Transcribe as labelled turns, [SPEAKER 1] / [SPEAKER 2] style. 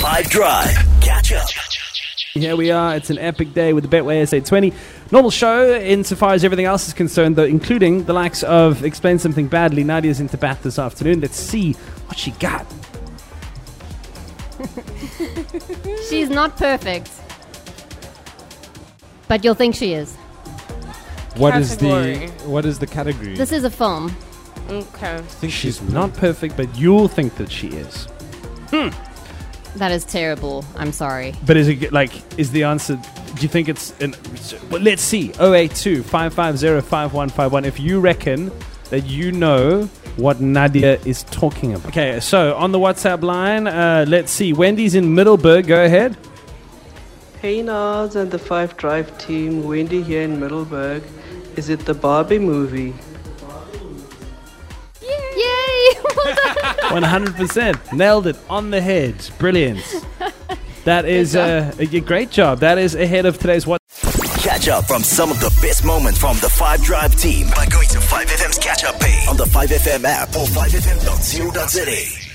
[SPEAKER 1] 5 Drive. Catch up.
[SPEAKER 2] Here we are. It's an epic day with the Betway SA20. Normal show insofar as everything else is concerned, though, including the likes of Explain Something Badly. Nadia's into bat this afternoon. Let's see what she got.
[SPEAKER 3] She's not perfect. But you'll think she is.
[SPEAKER 4] What is the
[SPEAKER 5] Category.
[SPEAKER 4] what is the category?
[SPEAKER 3] This is a film.
[SPEAKER 5] Okay.
[SPEAKER 4] I think
[SPEAKER 2] She's not perfect, but you'll think that she is. Hmm.
[SPEAKER 3] That is terrible. I'm sorry.
[SPEAKER 2] But is it like, is the answer, do you think it's, an, well, let's see, 082 550 If you reckon that you know what Nadia is talking about. Okay, so on the WhatsApp line, uh, let's see, Wendy's in Middelburg, go ahead.
[SPEAKER 6] Hey Nas and the Five Drive team, Wendy here in Middelburg. Is it the Barbie movie?
[SPEAKER 3] Yay! Well done.
[SPEAKER 2] 100%. Nailed it on the head. Brilliant. That is uh, a a great job. That is ahead of today's what.
[SPEAKER 1] Catch up from some of the best moments from the 5 Drive team by going to 5FM's catch up page on the 5FM app or 5FM.co.za.